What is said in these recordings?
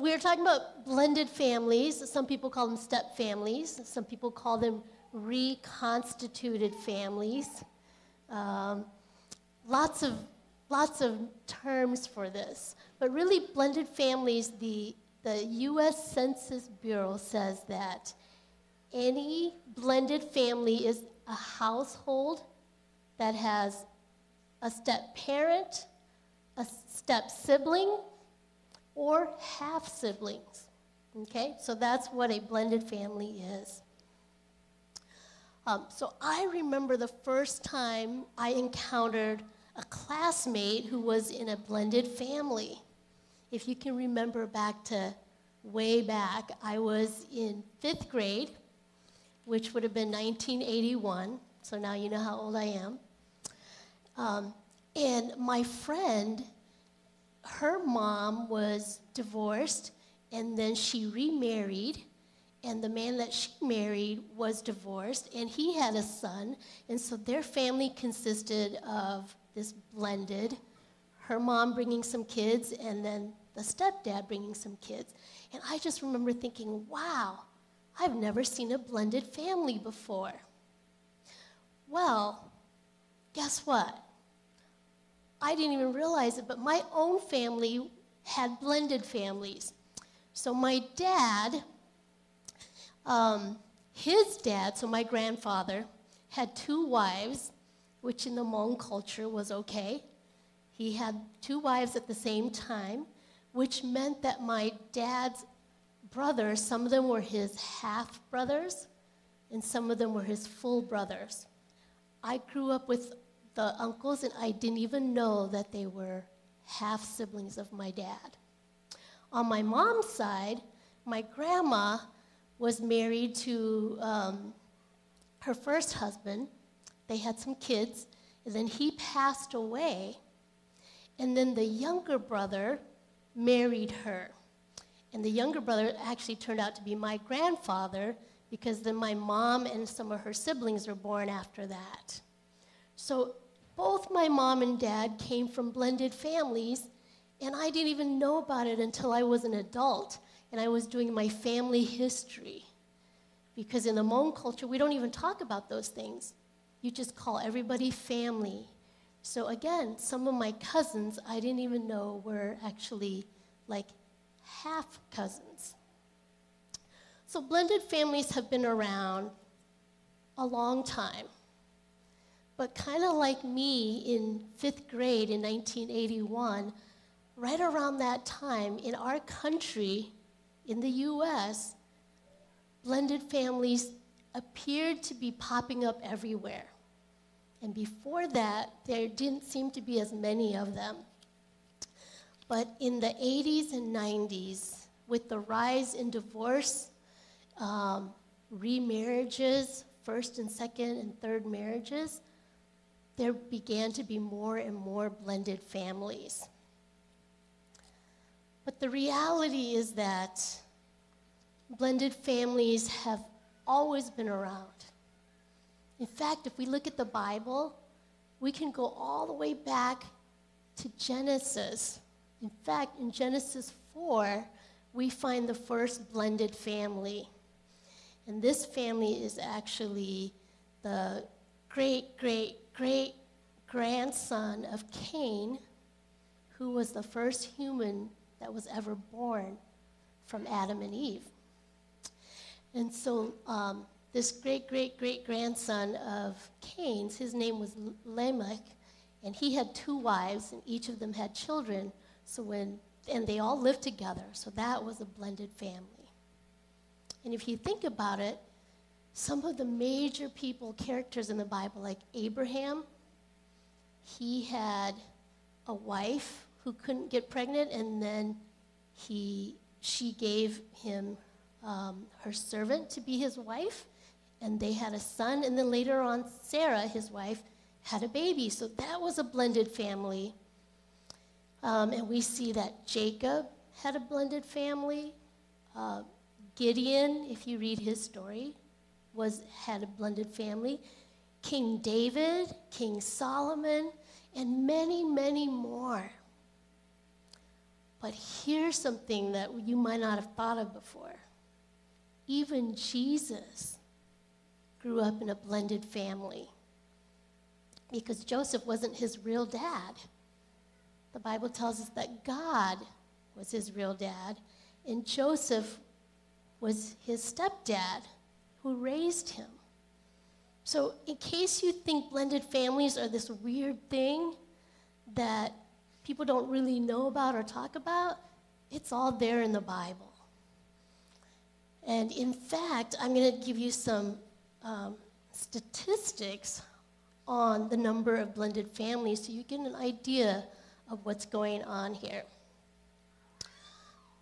We're talking about blended families. Some people call them step families. Some people call them reconstituted families. Um, lots of lots of terms for this, but really, blended families. The the U.S. Census Bureau says that any blended family is a household that has a step parent, a step sibling, or half siblings. Okay, so that's what a blended family is. Um, so I remember the first time I encountered a classmate who was in a blended family. If you can remember back to way back, I was in fifth grade, which would have been 1981. So now you know how old I am. Um, and my friend her mom was divorced and then she remarried and the man that she married was divorced and he had a son and so their family consisted of this blended her mom bringing some kids and then the stepdad bringing some kids. And i just remember thinking wow i've never seen a blended family before. Well guess what I didn't even realize it, but my own family had blended families. So my dad, um, his dad, so my grandfather, had two wives, which in the Hmong culture was okay. He had two wives at the same time, which meant that my dad's brothers, some of them were his half brothers, and some of them were his full brothers. I grew up with the uncles, and I didn't even know that they were half siblings of my dad. On my mom's side, my grandma was married to um, her first husband. They had some kids, and then he passed away. And then the younger brother married her. And the younger brother actually turned out to be my grandfather because then my mom and some of her siblings were born after that. So both my mom and dad came from blended families, and I didn't even know about it until I was an adult and I was doing my family history. Because in the Hmong culture, we don't even talk about those things. You just call everybody family. So again, some of my cousins I didn't even know were actually like half cousins. So blended families have been around a long time. But kind of like me in fifth grade in 1981, right around that time in our country, in the US, blended families appeared to be popping up everywhere. And before that, there didn't seem to be as many of them. But in the 80s and 90s, with the rise in divorce, um, remarriages, first and second and third marriages, there began to be more and more blended families. But the reality is that blended families have always been around. In fact, if we look at the Bible, we can go all the way back to Genesis. In fact, in Genesis 4, we find the first blended family. And this family is actually the great, great, great grandson of Cain, who was the first human that was ever born from Adam and Eve. And so, um, this great, great, great grandson of Cain's, his name was Lamech, and he had two wives, and each of them had children. So when, and they all lived together. So that was a blended family. And if you think about it, some of the major people, characters in the Bible, like Abraham, he had a wife who couldn't get pregnant, and then he, she gave him um, her servant to be his wife, and they had a son. And then later on, Sarah, his wife, had a baby. So that was a blended family. Um, and we see that Jacob had a blended family. Uh, Gideon, if you read his story, was, had a blended family. King David, King Solomon, and many, many more. But here's something that you might not have thought of before. Even Jesus grew up in a blended family because Joseph wasn't his real dad. The Bible tells us that God was his real dad, and Joseph was his stepdad who raised him. So, in case you think blended families are this weird thing that people don't really know about or talk about, it's all there in the Bible. And in fact, I'm going to give you some um, statistics on the number of blended families so you get an idea of what's going on here.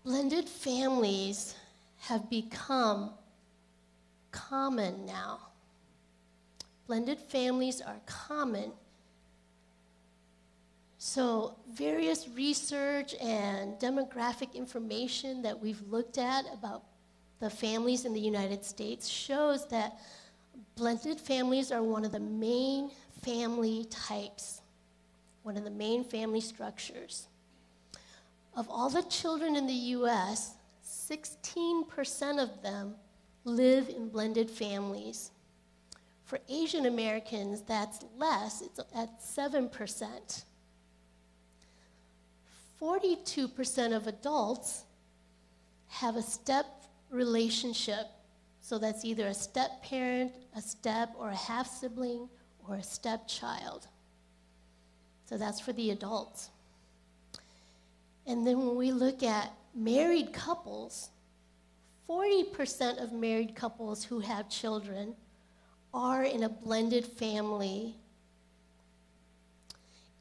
Blended families have become common now. Blended families are common. So, various research and demographic information that we've looked at about the families in the United States shows that blended families are one of the main family types, one of the main family structures. Of all the children in the US, 16% of them live in blended families. For Asian Americans, that's less, it's at 7%. 42% of adults have a step relationship. So that's either a step parent, a step or a half sibling, or a stepchild. So that's for the adults. And then when we look at married couples, 40% of married couples who have children are in a blended family.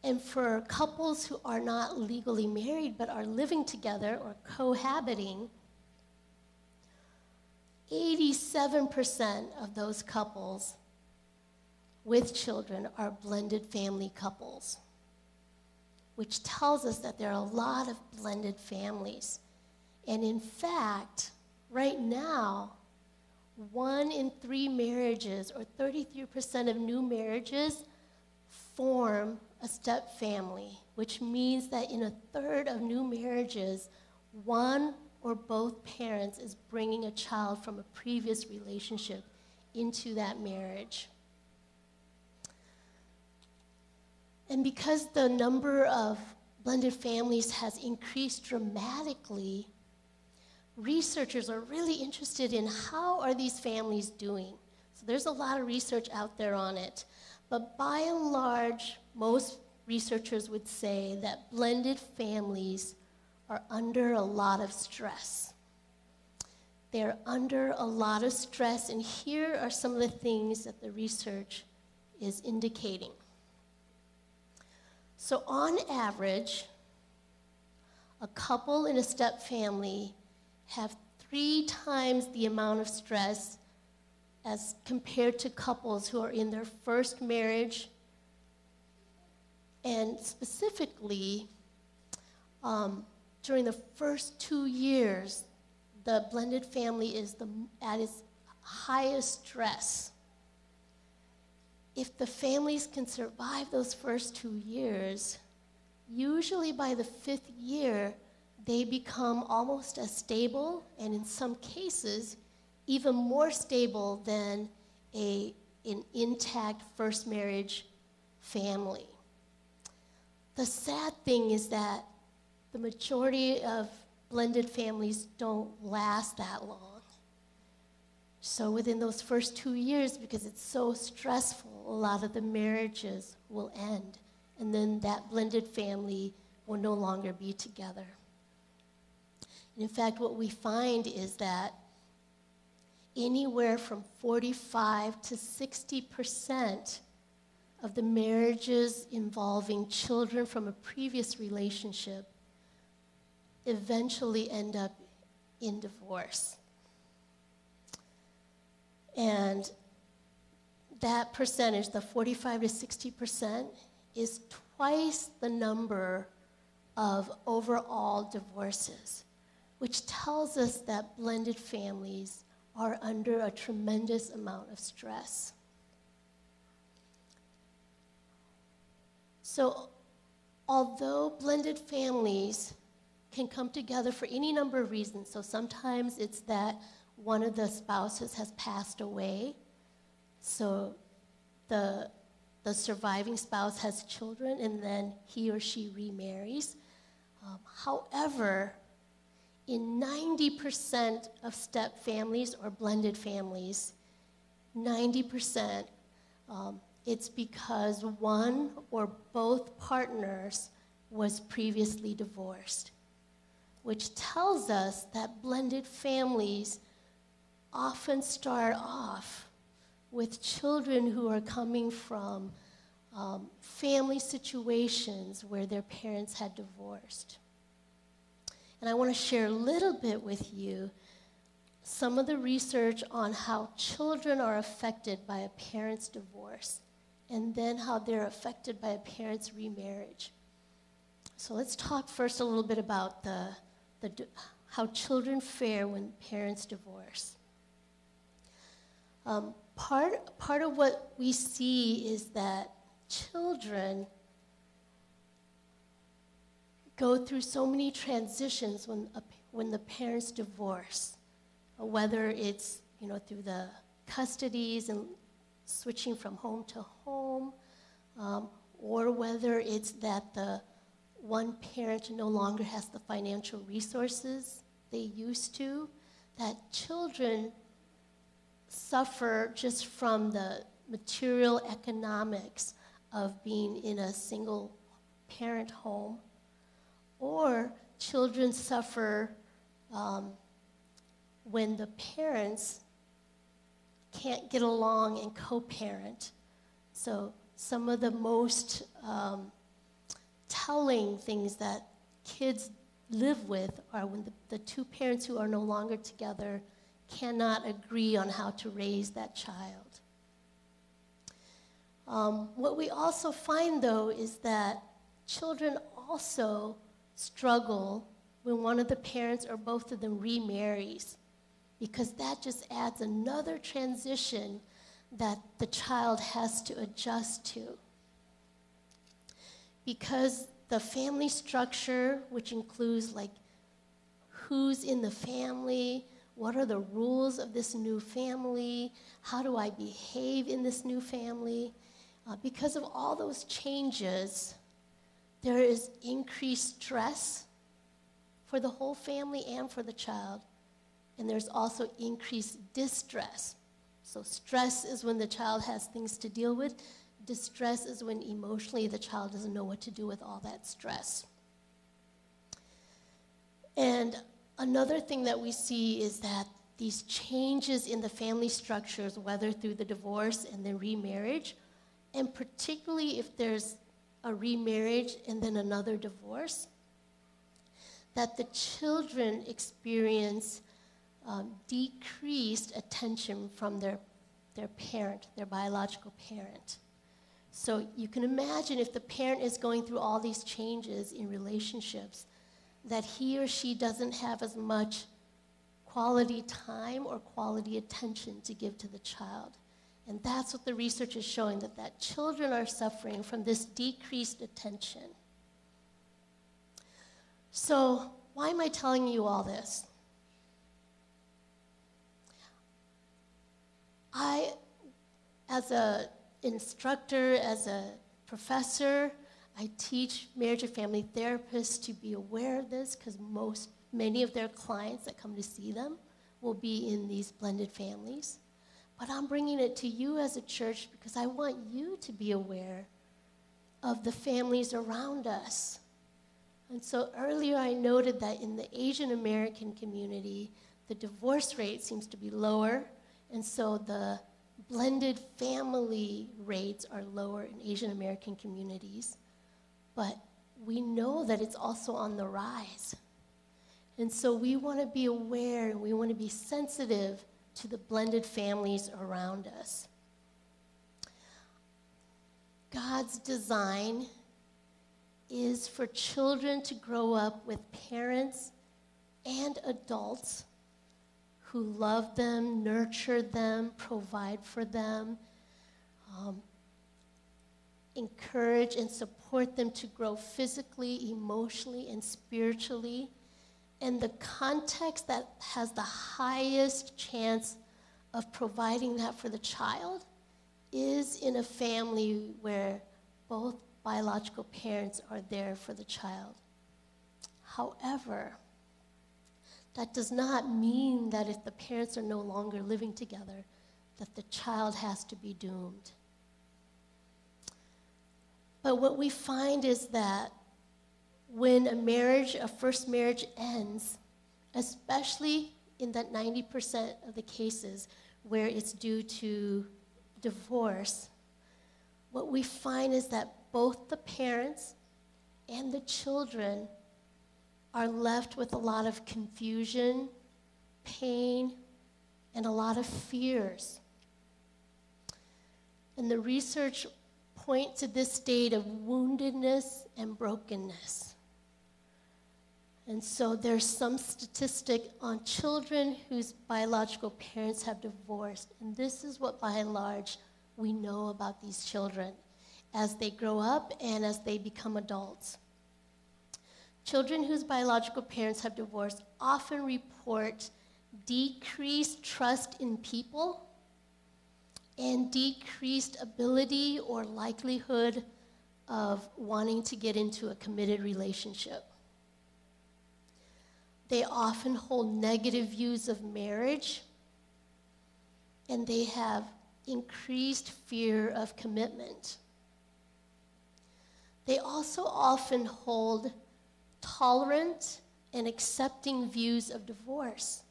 And for couples who are not legally married but are living together or cohabiting, 87% of those couples with children are blended family couples, which tells us that there are a lot of blended families. And in fact, right now, one in three marriages, or 33% of new marriages, form a step family, which means that in a third of new marriages, one or both parents is bringing a child from a previous relationship into that marriage. And because the number of blended families has increased dramatically, researchers are really interested in how are these families doing. So there's a lot of research out there on it. But by and large, most researchers would say that blended families are under a lot of stress. They're under a lot of stress, and here are some of the things that the research is indicating. So, on average, a couple in a step family have three times the amount of stress as compared to couples who are in their first marriage. And specifically, um, during the first two years, the blended family is the, at its highest stress if the families can survive those first two years, usually by the fifth year, they become almost as stable, and in some cases, even more stable than a, an intact first marriage family. The sad thing is that the majority of blended families don't last that long. So within those first two years, because it's so stressful, a lot of the marriages will end. And then that blended family will no longer be together. In fact, what we find is that anywhere from 45 to 60 percent of the marriages involving children from a previous relationship eventually end up in divorce. And that percentage, the 45 to 60 percent, is twice the number of overall divorces, which tells us that blended families are under a tremendous amount of stress. So, although blended families can come together for any number of reasons. So sometimes it's that one of the spouses has passed away, so the, the surviving spouse has children, and then he or she remarries. Um, however, in 90% of step families or blended families, 90%, um, it's because one or both partners was previously divorced, which tells us that blended families often start off with children who are coming from um, family situations where their parents had divorced. And I want to share a little bit with you some of the research on how children are affected by a parent's divorce and then how they're affected by a parent's remarriage. So let's talk first a little bit about the, the, how children fare when parents divorce. Um, part, part of what we see is that children go through so many transitions when, a, when the parents divorce, whether it's you know, through the custodies and switching from home to home, um, or whether it's that the one parent no longer has the financial resources they used to, that children suffer just from the material economics of being in a single parent home, or children suffer um, when the parents can't get along and co parent. So, some of the most um, telling things that kids live with are when the, the two parents who are no longer together cannot agree on how to raise that child. Um, what we also find, though, is that children also struggle when one of the parents or both of them remarries, because that just adds another transition that the child has to adjust to. Because the family structure, which includes like who's in the family, what are the rules of this new family? How do I behave in this new family? Uh, because of all those changes, there is increased stress for the whole family and for the child. And there's also increased distress. So, stress is when the child has things to deal with, distress is when emotionally the child doesn't know what to do with all that stress. And Another thing that we see is that these changes in the family structures, whether through the divorce and then remarriage, and particularly if there's a remarriage and then another divorce, that the children experience um, decreased attention from their, their parent, their biological parent. So you can imagine if the parent is going through all these changes in relationships, that he or she doesn't have as much quality time or quality attention to give to the child. And that's what the research is showing that, that children are suffering from this decreased attention. So, why am I telling you all this? I, as an instructor, as a professor, I teach marriage and family therapists to be aware of this because most, many of their clients that come to see them will be in these blended families. But I'm bringing it to you as a church because I want you to be aware of the families around us. And so earlier I noted that in the Asian American community, the divorce rate seems to be lower, and so the blended family rates are lower in Asian American communities but we know that it's also on the rise. And so we want to be aware and we want to be sensitive to the blended families around us. God's design is for children to grow up with parents and adults who love them, nurture them, provide for them, um, encourage and support them to grow physically, emotionally, and spiritually And the context that has the highest chance of providing that for the child is in a family where both biological parents are there for the child. However, that does not mean that if the parents are no longer living together, that the child has to be doomed. But what we find is that when a marriage, a first marriage ends, especially in that 90% of the cases where it's due to divorce, what we find is that both the parents and the children are left with a lot of confusion, pain, and a lot of fears. And the research points to this state of woundedness and brokenness. And so there's some statistic on children whose biological parents have divorced. And this is what, by and large, we know about these children as they grow up and as they become adults. Children whose biological parents have divorced often report decreased trust in people and decreased ability or likelihood of wanting to get into a committed relationship. They often hold negative views of marriage, and they have increased fear of commitment. They also often hold tolerant and accepting views of divorce.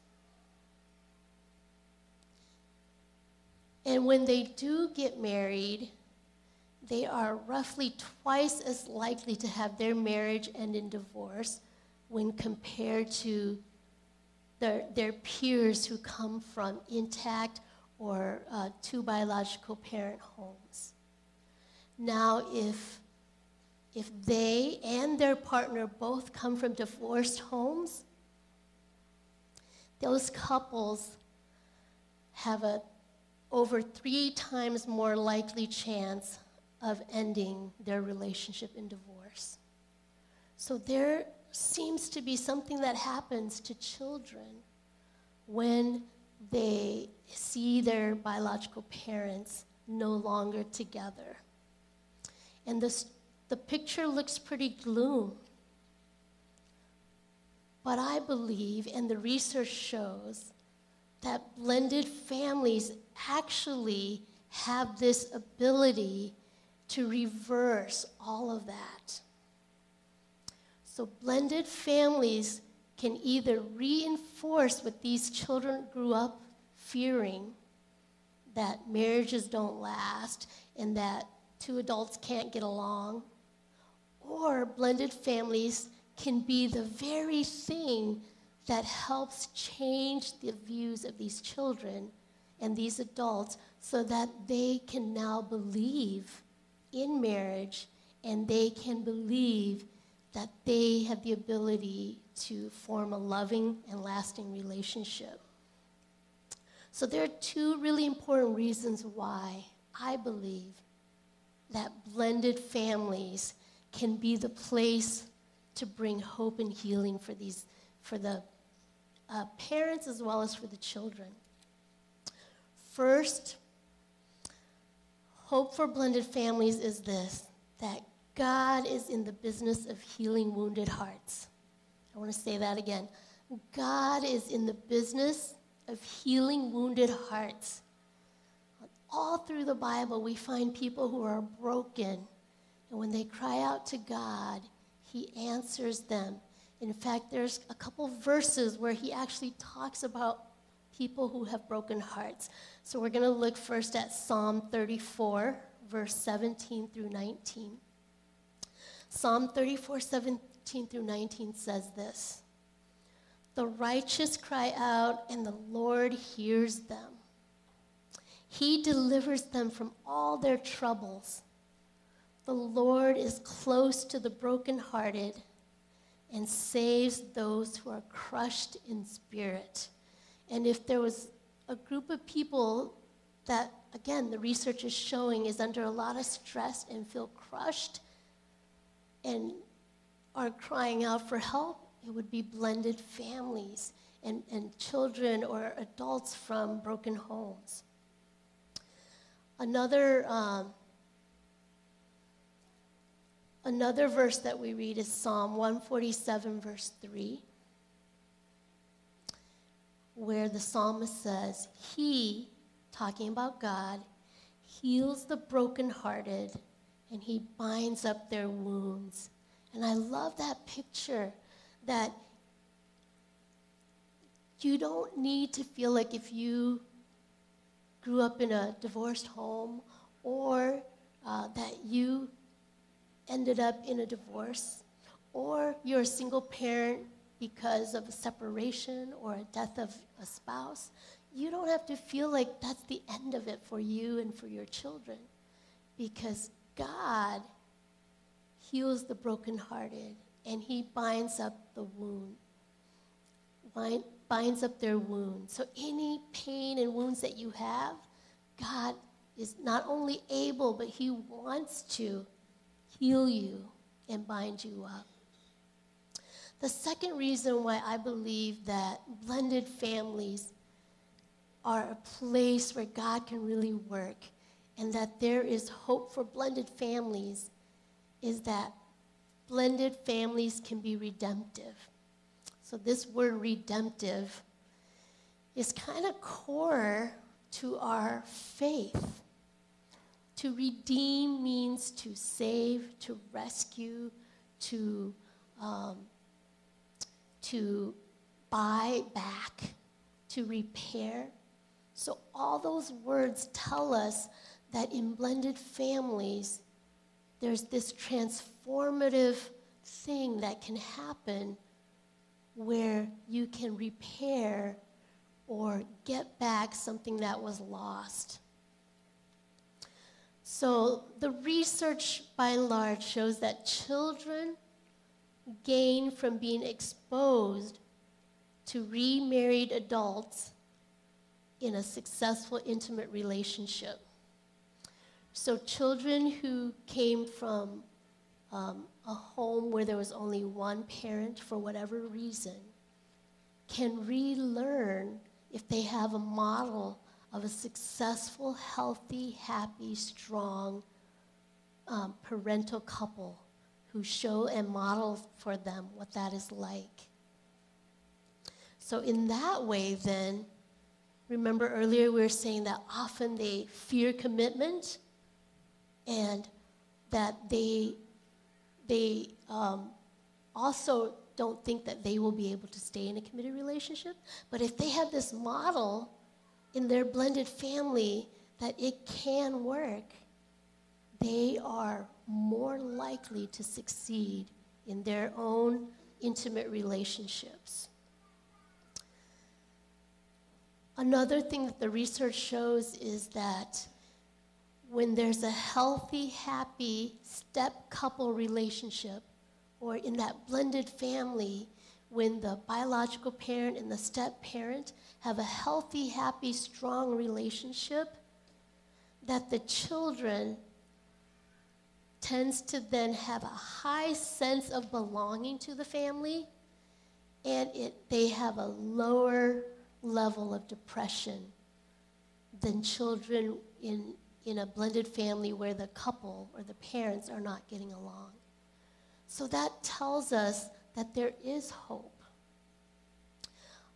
And when they do get married, they are roughly twice as likely to have their marriage end in divorce when compared to their, their peers who come from intact or uh, two biological parent homes. Now, if, if they and their partner both come from divorced homes, those couples have a over three times more likely chance of ending their relationship in divorce. So there seems to be something that happens to children when they see their biological parents no longer together. And this, the picture looks pretty gloom. But I believe, and the research shows, that blended families actually have this ability to reverse all of that. So, blended families can either reinforce what these children grew up fearing that marriages don't last and that two adults can't get along, or blended families can be the very thing that helps change the views of these children and these adults so that they can now believe in marriage and they can believe that they have the ability to form a loving and lasting relationship. So, there are two really important reasons why I believe that blended families can be the place to bring hope and healing for, these, for the uh, parents as well as for the children. First, hope for blended families is this that God is in the business of healing wounded hearts. I want to say that again. God is in the business of healing wounded hearts. All through the Bible, we find people who are broken, and when they cry out to God, He answers them. In fact, there's a couple verses where He actually talks about people who have broken hearts. So we're going to look first at Psalm 34, verse 17 through 19. Psalm 34, 17 through 19 says this The righteous cry out, and the Lord hears them. He delivers them from all their troubles. The Lord is close to the brokenhearted and saves those who are crushed in spirit. And if there was a group of people that, again, the research is showing is under a lot of stress and feel crushed and are crying out for help, it would be blended families and, and children or adults from broken homes. Another, um, another verse that we read is Psalm 147, verse 3, where the psalmist says, He, talking about God, heals the brokenhearted and he binds up their wounds. And I love that picture that you don't need to feel like if you grew up in a divorced home or uh, that you ended up in a divorce or you're a single parent because of a separation or a death of a spouse, you don't have to feel like that's the end of it for you and for your children because God heals the brokenhearted and he binds up the wound binds up their wounds. So, any pain and wounds that you have, God is not only able, but He wants to heal you and bind you up. The second reason why I believe that blended families are a place where God can really work and that there is hope for blended families is that blended families can be redemptive. So, this word redemptive is kind of core to our faith. To redeem means to save, to rescue, to, um, to buy back, to repair. So, all those words tell us that in blended families, there's this transformative thing that can happen where you can repair or get back something that was lost. So, the research by and large shows that children gain from being exposed to remarried adults in a successful intimate relationship. So, children who came from um, a home where there was only one parent for whatever reason can relearn if they have a model of a successful, healthy, happy, strong um, parental couple who show and model for them what that is like. So, in that way, then, remember earlier we were saying that often they fear commitment and that they they um, also don't think that they will be able to stay in a committed relationship. But if they have this model in their blended family that it can work, they are more likely to succeed in their own intimate relationships. Another thing that the research shows is that when there's a healthy, happy step couple relationship, or in that blended family, when the biological parent and the step parent have a healthy, happy, strong relationship, that the children tends to then have a high sense of belonging to the family and it, they have a lower level of depression than children in in a blended family where the couple or the parents are not getting along. So that tells us that there is hope.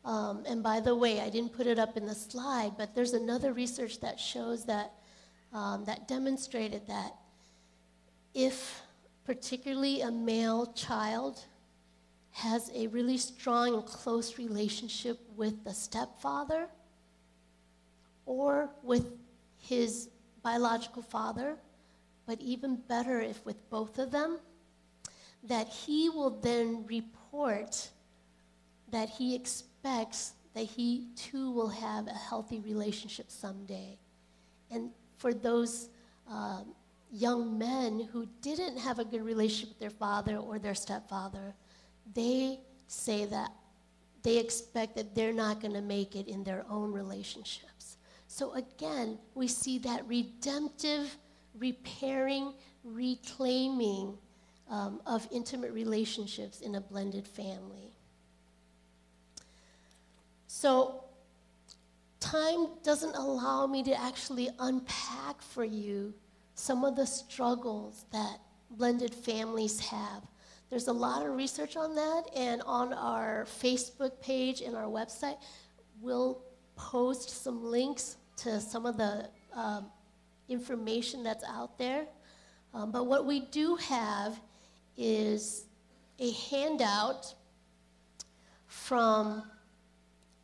Um, and by the way, I didn't put it up in the slide, but there's another research that shows that, um, that demonstrated that if particularly a male child has a really strong and close relationship with the stepfather or with his biological father, but even better if with both of them, that he will then report that he expects that he too will have a healthy relationship someday. And for those uh, young men who didn't have a good relationship with their father or their stepfather, they say that they expect that they're not going to make it in their own relationship. So again, we see that redemptive, repairing, reclaiming um, of intimate relationships in a blended family. So, time doesn't allow me to actually unpack for you some of the struggles that blended families have. There's a lot of research on that, and on our Facebook page and our website, we'll post some links to some of the um, information that's out there. Um, but what we do have is a handout from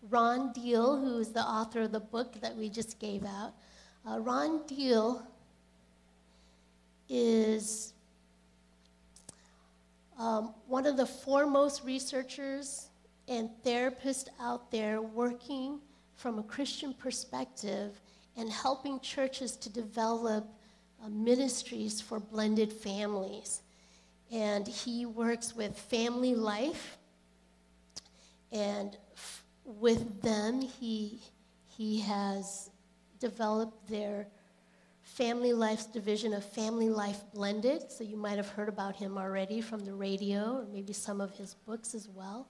Ron Deal, who is the author of the book that we just gave out. Uh, Ron Deal is um, one of the foremost researchers and therapists out there working from a Christian perspective and helping churches to develop uh, ministries for blended families. And he works with family life, and f- with them, he, he has developed their Family Life's division of Family Life Blended. So you might have heard about him already from the radio or maybe some of his books as well.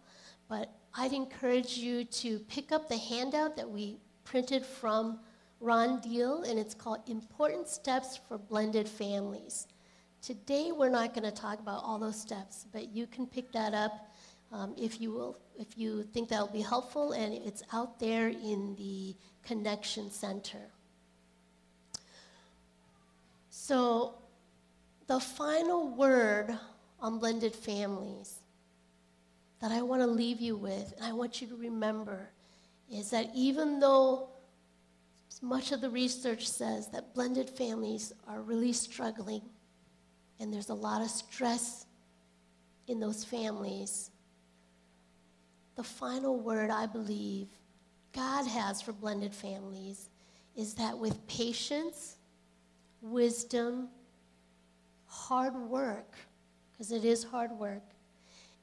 But I'd encourage you to pick up the handout that we printed from Ron Deal, and it's called Important Steps for Blended Families. Today, we're not going to talk about all those steps, but you can pick that up um, if you will, if you think that will be helpful, and it's out there in the Connection Center. So, the final word on blended families that I want to leave you with, and I want you to remember, is that even though much of the research says that blended families are really struggling and there's a lot of stress in those families, the final word I believe God has for blended families is that with patience, wisdom, hard work, because it is hard work,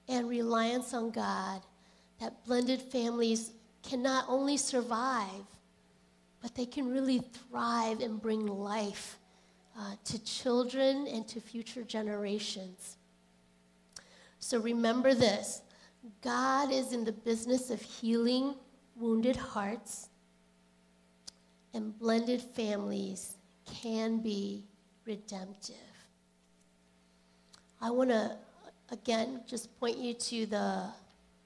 and reliance on God, that blended families can not only survive, but they can really thrive and bring life uh, to children and to future generations. So remember this God is in the business of healing wounded hearts, and blended families can be redemptive. I want to, again, just point you to the,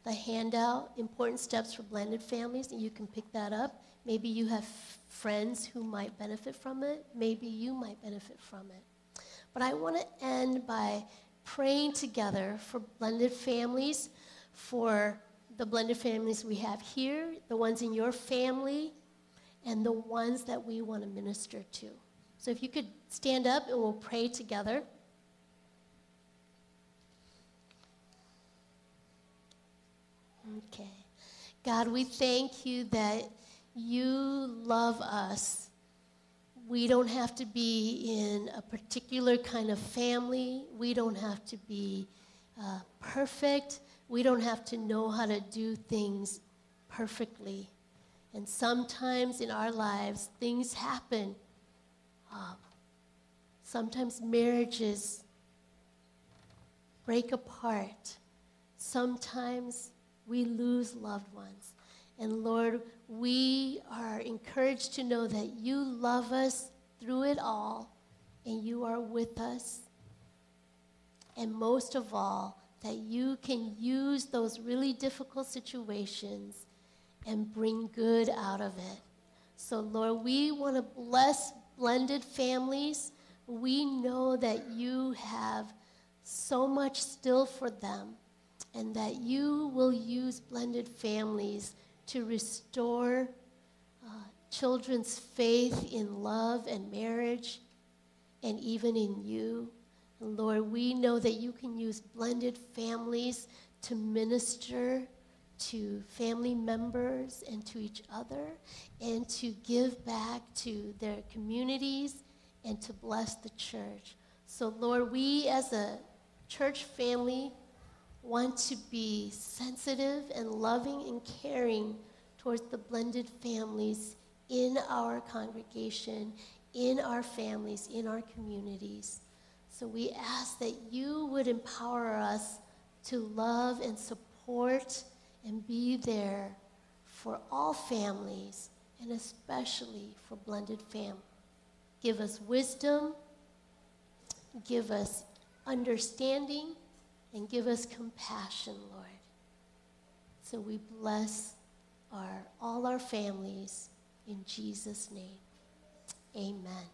the handout, Important Steps for Blended Families, and you can pick that up. Maybe you have friends who might benefit from it. Maybe you might benefit from it. But I want to end by praying together for blended families, for the blended families we have here, the ones in your family, and the ones that we want to minister to. So if you could stand up and we'll pray together. Okay. God, we thank you that you love us. We don't have to be in a particular kind of family. We don't have to be uh, perfect. We don't have to know how to do things perfectly. And sometimes in our lives, things happen um, sometimes marriages break apart. Sometimes we lose loved ones. And Lord, we are encouraged to know that you love us through it all and you are with us. And most of all, that you can use those really difficult situations and bring good out of it. So, Lord, we want to bless blended families, we know that you have so much still for them and that you will use blended families to restore uh, children's faith in love and marriage and even in you. And Lord, we know that you can use blended families to minister to family members and to each other and to give back to their communities and to bless the church. So, Lord, we as a church family want to be sensitive and loving and caring towards the blended families in our congregation, in our families, in our communities. So we ask that you would empower us to love and support and be there for all families, and especially for blended families. Give us wisdom, give us understanding, and give us compassion, Lord. So we bless our, all our families in Jesus' name. Amen.